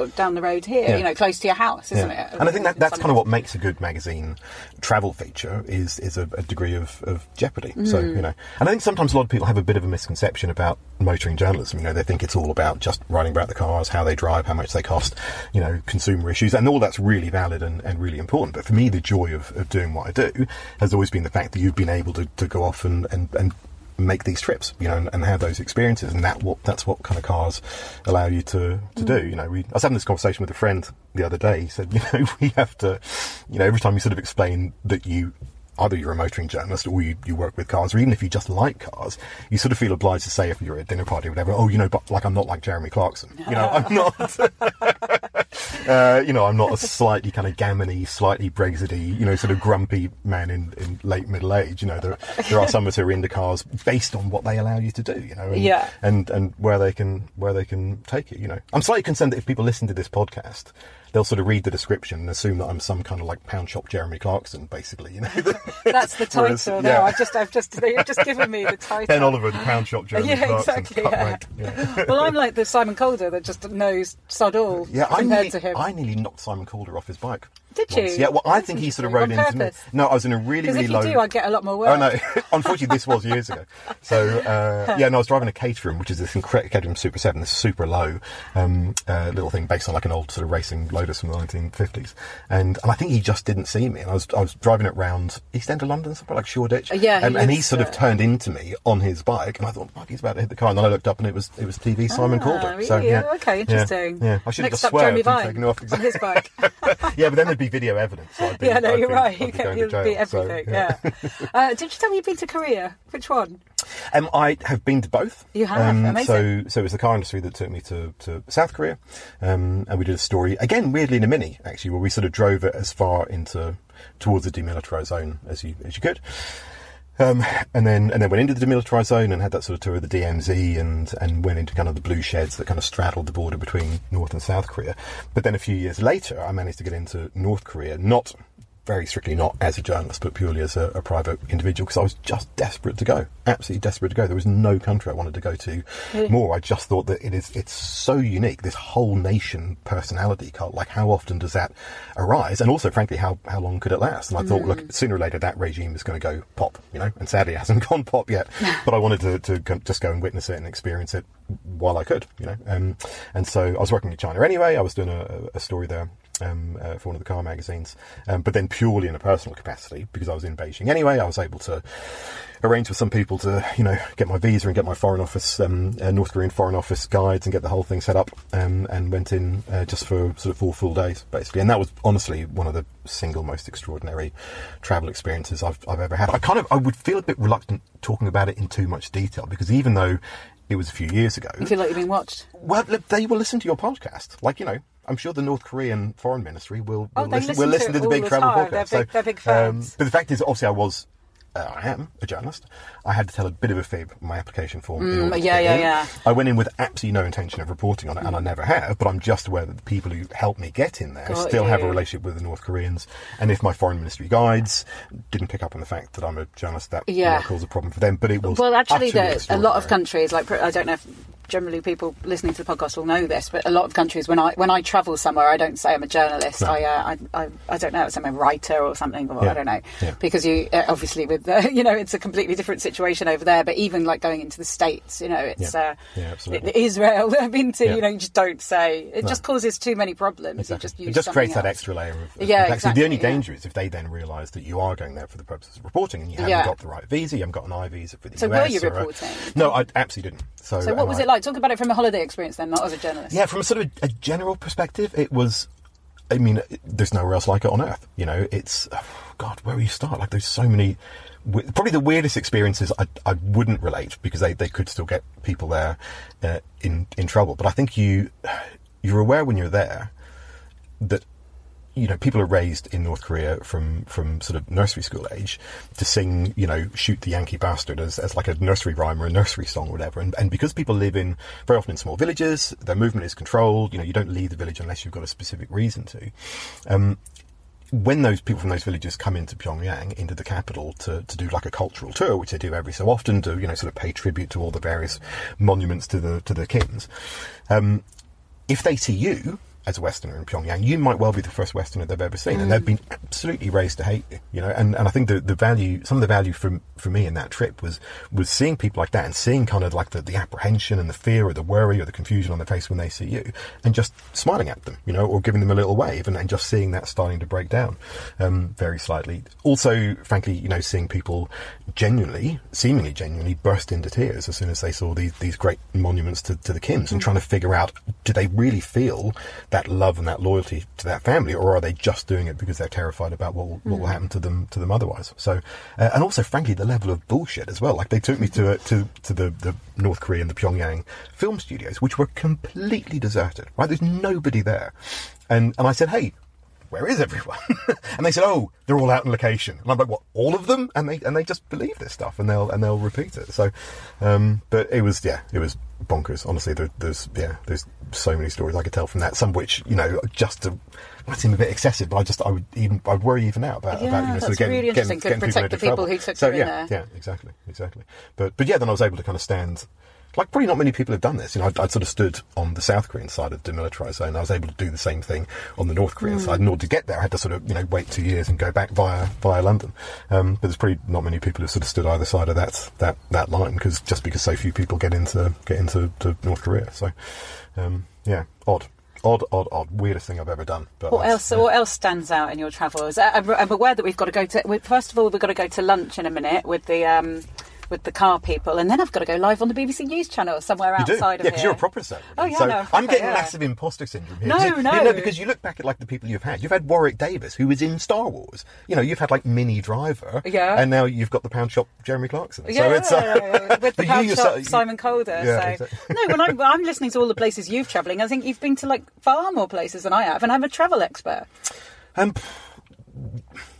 down the road here. Yeah. You know, close to your house, isn't Yeah. it? And I think that, that's kind of what makes a good magazine travel feature is is a, a degree of, of jeopardy. So Mm. you know, and I think sometimes a lot of people have a bit of a misconception about motoring journalism. You know, they think it's all about just writing about the cars, how they drive, how much they cost, you know, consumer issues, and all that's really valid and, and really important. But for me, the joy of, of doing what I do has always been the fact that you've been able to, to go off and, and, and make these trips, you know, and, and have those experiences, and that what that's what kind of cars allow you to to do. Mm. You know, we, I was having this conversation with a friend the other day. He said, you know, we have to, you know, every time you sort of explain that you. Either you're a motoring journalist or you, you work with cars, or even if you just like cars, you sort of feel obliged to say if you're at a dinner party or whatever, oh, you know, but like I'm not like Jeremy Clarkson. You know, I'm not. uh, you know, I'm not a slightly kind of gammony, slightly Brexity, you know, sort of grumpy man in, in late middle age. You know, there, there are some of us who are into cars based on what they allow you to do, you know, and, Yeah. and, and where they can, where they can take it, you know. I'm slightly concerned that if people listen to this podcast, they'll sort of read the description and assume that I'm some kind of like pound shop Jeremy Clarkson, basically, you know. That's the title. Whereas, now. yeah. I've just, I've just, they've just given me the title. Ben Oliver, the pound shop Jeremy Yeah, Clarkson. exactly, yeah. yeah. well, I'm like the Simon Calder that just knows sod all Yeah, I compared nearly, to him. I nearly knocked Simon Calder off his bike. Did once. you? Yeah, well, I think he sort of rode into me. No, I was in a really, really if low. you do, I'd get a lot more work. Oh no! Unfortunately, this was years ago. So uh, yeah, no, I was driving a Caterham, which is this incredible Caterham Super Seven, this super low um, uh, little thing based on like an old sort of racing Lotus from the 1950s, and and I think he just didn't see me, and I was I was driving it round East End of London, somewhere like Shoreditch, Uh, yeah, he and, and he sort of uh, turned into me on his bike, and I thought, fuck, he's about to hit the car, and then I looked up, and it was it was TV Simon Ah, Calder. So really? yeah, Okay, interesting. Yeah, I should Next have up, just Jeremy swerved and Vine taken off. on his bike. yeah, but then there'd be video evidence. I'd be, yeah, no, I'd you're be- right. You to You'd be jail, so, everything. yeah. uh, did you tell me you've been to Korea? Which one? Um, I have been to both. You have? Um, Amazing. So, so it was the car industry that took me to, to South Korea, um, and we did a story again, weirdly in a mini, actually, where we sort of drove it as far into towards the demilitarized zone as you as you could. Um, and then and then went into the demilitarized zone and had that sort of tour of the DMZ and and went into kind of the blue sheds that kind of straddled the border between North and South Korea. But then a few years later, I managed to get into North Korea, not very strictly not as a journalist, but purely as a, a private individual, because I was just desperate to go, absolutely desperate to go. There was no country I wanted to go to more. I just thought that it is it's so unique, this whole nation personality cult. Like, how often does that arise? And also, frankly, how how long could it last? And I thought, look, sooner or later that regime is going to go pop, you know. And sadly, it hasn't gone pop yet. but I wanted to, to just go and witness it and experience it while I could, you know. Um, and so I was working in China anyway. I was doing a, a story there um, uh, for one of the car magazines, um, but then purely in a personal capacity because I was in Beijing anyway. I was able to arrange with some people to, you know, get my visa and get my foreign office, um, uh, North Korean foreign office guides and get the whole thing set up, um, and went in uh, just for sort of four full days basically. And that was honestly one of the single most extraordinary travel experiences I've, I've ever had. I kind of I would feel a bit reluctant talking about it in too much detail because even though it was a few years ago, You feel like you've been watched. well, they will listen to your podcast. Like, you know, I'm sure the North Korean Foreign Ministry will, Oh, will they listen, listen will to listen it to the Big the Travel time. podcast. They're big- they're big fans. but the fact is, obviously, I was uh, I am a journalist, I had to tell a bit of a fib on my application form. Mm, yeah, yeah, in. yeah. I went in with absolutely no intention of reporting on it, and I never have. But I'm just aware that the people who helped me get in there Got still have a relationship with the North Koreans. And if my foreign ministry guides didn't pick up on the fact that I'm a journalist, that you know, Yeah. caused a problem for them. But it was Well, actually, a lot of countries, like I don't know if generally people listening to the podcast will know this, but a lot of countries, when I when I travel somewhere, I don't say I'm a journalist. No. I, uh, I I I don't know, I'm a writer or something, or Yeah. I don't know, Yeah. because you uh, obviously with the, you know it's a completely different situation over there. But even like going into the states, you know, it's Yeah. uh. Israel I've been to. You know, you just don't say. It No. just causes too many problems. Exactly. You it just creates that extra layer of, of Yeah, complexity. the only exactly, danger is if they then realise that you are going there for the purposes of reporting and you haven't got the right visa, you haven't got an I visa for the So were US. you or a- reporting? No, I absolutely didn't. So, So what was I- it like? Talk about it from a holiday experience then, not as a journalist. Yeah, from a sort of a general perspective, it was. I mean, there's nowhere else like it on earth. You know, it's God. Where do you start? Like, there's so many. Probably the weirdest experiences I, I wouldn't relate because they, they could still get people there uh, in in trouble. But I think you you're aware when you're there that you know people are raised in North Korea from from sort of nursery school age to sing you know shoot the Yankee bastard as, as like a nursery rhyme or a nursery song or whatever. And, and because people live in very often in small villages their movement is controlled. You know you don't leave the village unless you've got a specific reason to. Um, when those people from those villages come into Pyongyang, into the capital, to, to do like a cultural tour, which they do every so often, to you know sort of pay tribute to all the various monuments to the to the kings, um, if they see you as a Westerner in Pyongyang, you might well be the first Westerner they've ever seen, and they've been absolutely raised to hate you. You know, and, and I think the, the value, some of the value for for me in that trip was was seeing people like that and seeing kind of like the, the apprehension and the fear or the worry or the confusion on their face when they see you, and just smiling at them, you know, or giving them a little wave, and, and just seeing that starting to break down um, very slightly. Also, frankly, you know, seeing people genuinely, seemingly genuinely, burst into tears as soon as they saw these these great monuments to, to the Kims, and trying to figure out do they really feel that love and that loyalty to that family, or are they just doing it because they're terrified about what will, what will happen to them to them otherwise? So, uh, and also, frankly, the level of bullshit as well. Like they took me to uh, to to the, the North Korean, the Pyongyang film studios, which were completely deserted. Right, there's nobody there, and and I said, hey. Where is everyone? and they said, "Oh, they're all out in location." And I'm like, "What? All of them?" And they and they just believe this stuff, and they'll and they'll repeat it. So, um, but it was yeah, it was bonkers. Honestly, there, there's yeah, there's so many stories I could tell from that. Some which you know just to, might seem a bit excessive, but I just I would even I'd worry even now about Yeah, about you know sort of getting, really getting, interesting. Could getting protect into the people trouble. who took so you in yeah, there. yeah, exactly, exactly. But but yeah, then I was able to kind of stand. Like probably not many people have done this. You know, I'd, I'd sort of stood on the South Korean side of demilitarized zone. I was able to do the same thing on the North. Korean side. In order to get there, I had to sort of you know wait two years and go back via via London. Um, but there's probably not many people who sort of stood either side of that that that line because just because so few people get into get into to North Korea. So um, yeah, odd. Odd, odd, odd. Weirdest thing I've ever done. But What else? What else stands out in your travels? I- I'm, I'm aware that we've got to go to. First of all, we've got to go to lunch in a minute with the um, with the car people, and then I've got to go live on the BBC News channel somewhere You do, outside yeah, of because here. you're a proper celebrity. Oh, yeah, so no, I'm getting yeah. massive imposter syndrome here. No, you- no. you know, because you look back at like the people you've had. You've had Warwick Davis, who was in Star Wars. You know, you've had like Minnie Driver. Yeah. And now you've got the pound shop Jeremy Clarkson. Yeah, so it's uh, with the you pound yourself- shop, Simon Calder. Yeah, so exactly. no, when I'm, I'm listening to all the places you've travelling, I think you've been to like far more places than I have, and I'm a travel expert. Um,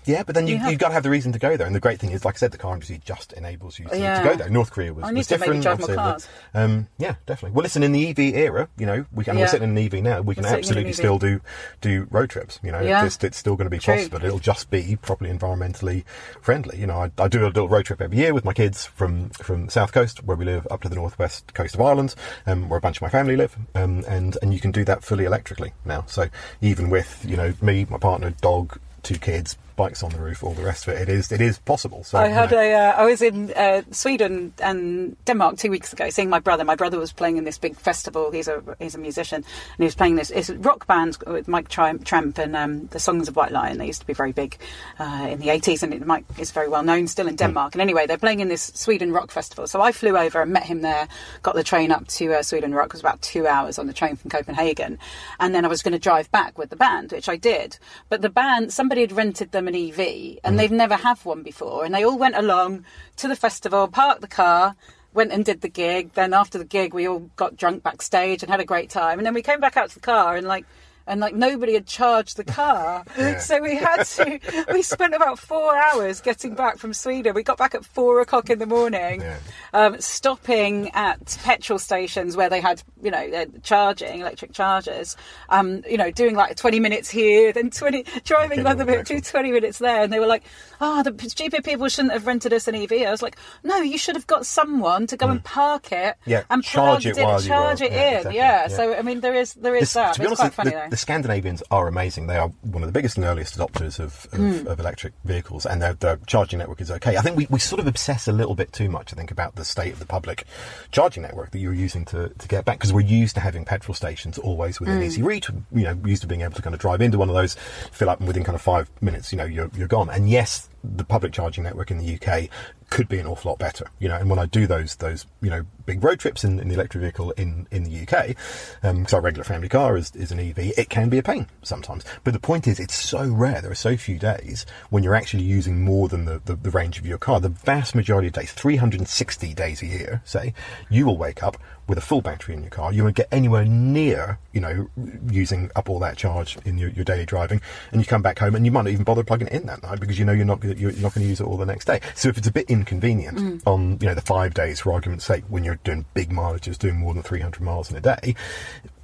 yeah, but then you, You have- you've got to have the reason to go there. And the great thing is, like I said, the car industry just enables you to, Yeah. to go there. North Korea was, I need was different. drive more cars. Um, yeah, definitely. Well, listen, in the EV era, you know, we can, Yeah. we're sitting in an EV now. We can We're sitting in an absolutely still do do road trips. You know, Yeah. it's, it's still going to be True. possible. It'll just be properly environmentally friendly. You know, I, I do a little road trip every year with my kids from from the south coast, where we live, up to the northwest coast of Ireland, um, where a bunch of my family live, um, and and you can do that fully electrically now. So even with you know me, my partner, dog, two kids, bikes on the roof, all the rest of it, it is it is possible. So I you had know. a. Uh, I was in uh, Sweden and Denmark two weeks ago, seeing my brother. My brother was playing in this big festival. He's a he's a musician, and he was playing this. It's a rock band with Mike Tramp, and um, the Songs of White Lion. They used to be very big uh, in the eighties, and it, Mike is very well known still in Denmark. And anyway, they're playing in this Sweden rock festival. So I flew over and met him there. Got the train up to uh, Sweden Rock. It was about two hours on the train from Copenhagen, and then I was going to drive back with the band, which I did. But the band, somebody had rented them an EV, and mm-hmm. they've never had one before, and they all went along to the festival, parked the car. Went and did the gig. Then after the gig, we all got drunk backstage and had a great time. And then we came back out to the car and like and like nobody had charged the car. Yeah. So we had to, we spent about four hours getting back from Sweden. We got back at four o'clock in the morning, Yeah. um, stopping at petrol stations where they had, you know, uh, charging, electric chargers, um, you know, doing like 20 minutes here, then 20, driving another the bit, do 20 minutes there. And they were like, oh, the stupid people shouldn't have rented us an EV. I was like, no, you should have got someone to go and park it Mm. Yeah, and charge it while you charge were- it yeah, in. exactly, Yeah. So, I mean, there is, there is This- that. to be It's honest, quite funny the, though. Scandinavians are amazing. They are one of the biggest and earliest adopters of, of, Hmm. of electric vehicles, and their, their charging network is okay. I think we, we sort of obsess a little bit too much, I think, about the state of the public charging network that you're using to, to get back, because we're used to having petrol stations always within Hmm. easy reach. You know, used to being able to kind of drive into one of those, fill up, and within kind of five minutes, you know, you're, you're gone. And yes, the public charging network in the UK could be an awful lot better, you know. And when I do those those you know big road trips in, in the electric vehicle in in the UK, because um, our regular family car is, is an EV, it can be a pain sometimes. But the point is, it's so rare. There are so few days when you're actually using more than the, the, the range of your car. The vast majority of days, 360 days a year, say, you will wake up with a full battery in your car. You won't get anywhere near, you know, using up all that charge in your, your daily driving, and you come back home and you might not even bother plugging it in that night because you know you're not you're not going to use it all the next day. So if it's a bit inconvenient on you know the five days, for argument's sake, when you're doing big mileages, doing more than 300 miles in a day.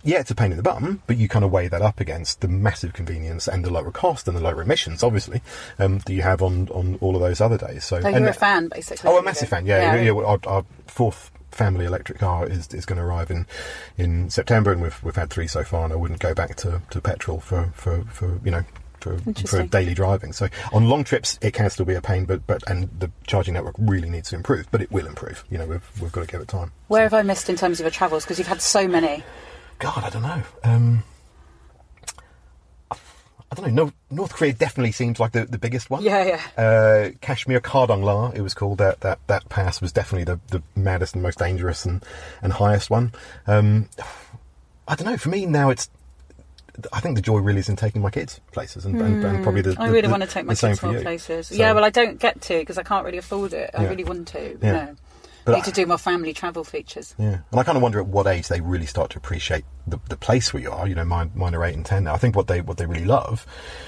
Yeah, it's a pain in the bum, but you kind of weigh that up against the massive convenience and the lower cost and the lower emissions, obviously, um, that you have on, on all of those other days. So, So you're a fan, basically. Oh, a massive fan. Yeah, yeah. yeah, our, our fourth family electric car is is going to arrive in in September, and we've we've had three so far, and I wouldn't go back to, to petrol for, for, for you know. For, for daily driving, so on long trips it can still be a pain, but but and the charging network really needs to improve, but it will improve. You know, we've we've got to give it time. Where have I missed in terms of your travels? Because you've had so many. God, I don't know. Um, I don't know. North, North Korea definitely seems like the, the biggest one. Yeah, yeah. Uh, Kashmir Khardung La, it was called. That that that pass was definitely the, the maddest and most dangerous and, and highest one. Um, I don't know. For me now, it's. I think the joy really is in taking my kids places, and, and, and probably the. Hmm. I really the- want to take my kids more places. So- yeah, well, I don't get to because I can't really afford it. I Yeah. really want to. Yeah. No. But Need I- to do more family travel features. Yeah, and I kind of wonder at what age they really start to appreciate the, the place where you are. You know, mine, mine are eight and ten now. I think what they what they really love,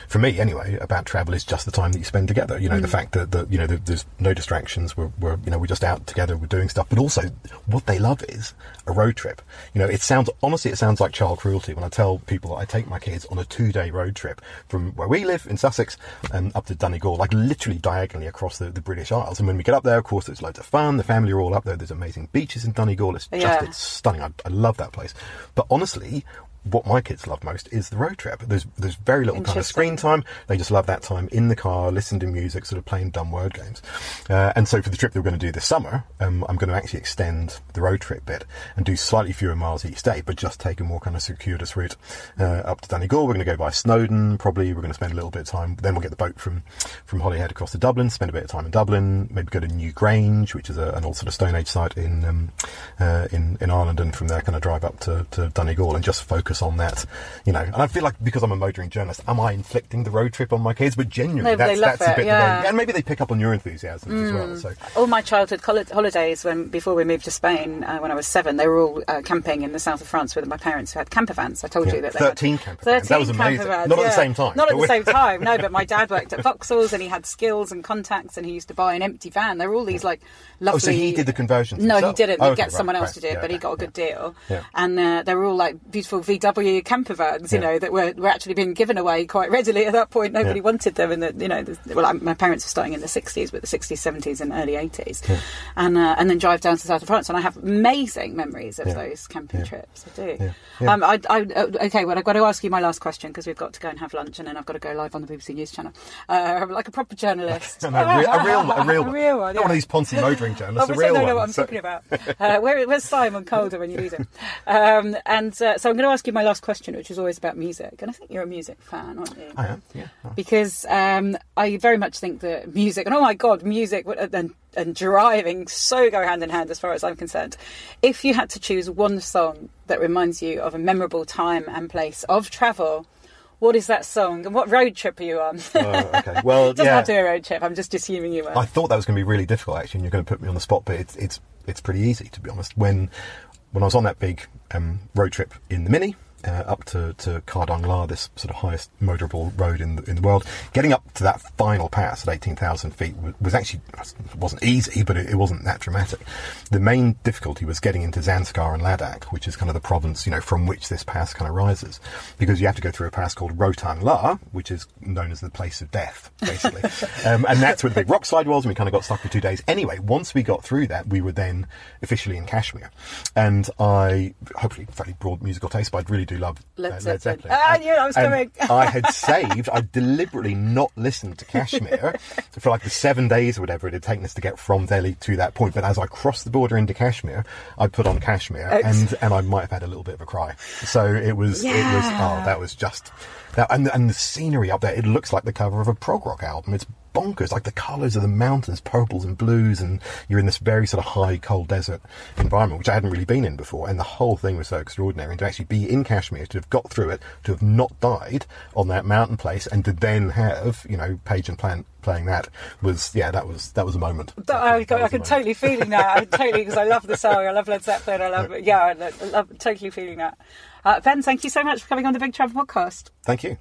for me anyway, about travel is just the time that you spend together. You know, Mm. the fact that, that you know there- there's no distractions. We're, we're you know we're just out together. We're doing stuff, but also what they love is a road trip. You know, it sounds honestly it sounds like child cruelty when I tell people that I take my kids on a two day road trip from where we live in Sussex and up to Donegal, like literally diagonally across the, the British Isles. And when we get up there, of course, there's loads of fun. The family are all up there. There's amazing beaches in Donegal. It's just Yeah. it's stunning. I, I love that place. But honestly, honestly what my kids love most is the road trip. There's there's very little kind of screen time. They just love that time in the car, listening to music, sort of playing dumb word games. Uh, and so for the trip that we're going to do this summer, um, I'm going to actually extend the road trip bit and do slightly fewer miles each day, but just take a more kind of circuitous route uh, up to Donegal. We're going to go by Snowdon. Probably we're going to spend a little bit of time. Then we'll get the boat from from Holyhead across to Dublin. Spend a bit of time in Dublin. Maybe go to Newgrange, which is a, an old sort of Stone Age site in um, uh, in in Ireland, and from there kind of drive up to, to Donegal and just focus on that. You know, and I feel like because I'm a motoring journalist, am I inflicting the road trip on my kids? But genuinely, No, but that's they that's a bit. yeah. That they, and maybe they pick up on your enthusiasm as well. So All my childhood hol- holidays, when before we moved to Spain, uh, when I was seven, they were all uh, camping in the south of France with my parents who had camper vans. I told Yeah, you that they 13 camper vans. That was 13 camper amazing. vans, Not at the same time, Not at the same time. No, but my dad worked at Vauxhall's and he had skills and contacts, and he used to buy an empty van. There were all these like lovely. Oh, so he did the conversions No, he didn't. Oh, He'd okay, get someone else right. to do it, Yeah, but he got a good deal. Yeah. And uh, they were all like beautiful VW camper vans, you Yeah. know, that were, were actually being given away quite readily at that point. Nobody Yeah. wanted them, and the, you know, the, well, I, my parents were starting in the '60s, but the '60s, '70s, and early '80s, and uh, and then drive down to the south of France, and I have amazing memories of Yeah. those camping Yeah. trips. I do. Yeah. Yeah. Um, I, I, uh, okay, well, I've got to ask you my last question because we've got to go and have lunch, and then I've got to go live on the BBC News channel, uh, like a proper journalist. No, a real, a real, one, a real A one. real one, Not one of these Ponzi motoring journalists. a Obviously, real I don't one. know what I'm So- talking about. Uh, where, where's Simon Calder when you need him? Um, and uh, so I'm going to ask you my last question, which is always about music. And I think you're a music fan, aren't you? I am. Yeah. Because um, I very much think that music, and oh my God, music and, and driving so go hand in hand as far as I'm concerned. If you had to choose one song that reminds you of a memorable time and place of travel, what is that song? And what road trip are you on? Oh, okay. Well, Doesn't yeah. have to be a road trip. I'm just assuming you were. I thought that was going to be really difficult actually, and you're going to put me on the spot, but it's it's it's pretty easy to be honest. When when I was on that big um, road trip in the Mini, uh, up to, to Khardung La, this sort of highest motorable road in the, in the world. Getting up to that final pass at 18,000 feet was, was actually, wasn't easy, but it, it, wasn't that dramatic. The main difficulty was getting into Zanskar and Ladakh, which is kind of the province, you know, from which this pass kind of rises. Because you have to go through a pass called Rohtang La, which is known as the place of death, basically. um, and that's where the big rock slide was, and we kind of got stuck for two days. Anyway, once we got through that, we were then officially in Kashmir. And I, hopefully, fairly broad musical taste, but I really do Led, uh, Led Zeppelin. Ah, I knew I was coming. I had saved, I deliberately not listened to Kashmir for like the seven days or whatever it had taken us to get from Delhi to that point. But as I crossed the border into Kashmir, I put on Kashmir and, and I might have had a little bit of a cry. So it was, yeah. it was, oh, that was just, that, and, and the scenery up there, it looks like the cover of a prog rock album. It's bonkers. Like the colours of the mountains, purples and blues, and you're in this very sort of high, cold desert environment, which I hadn't really been in before. And the whole thing was so extraordinary. And to actually be in Kashmir, to have got through it, to have not died on that mountain place, and to then have, you know, Page and Plant playing that was, yeah, that was that was a moment. I, I, I can totally feeling that. I totally because I love the song. I love Led Zeppelin. I love, yeah, I love totally feeling that. Uh, ben, thank you so much for coming on the Big Travel Podcast. Thank you.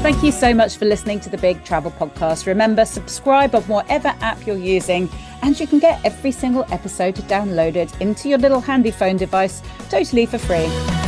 Thank you so much for listening to the Big Travel Podcast. Remember, subscribe on whatever app you're using, and you can get every single episode downloaded into your little handy phone device totally for free.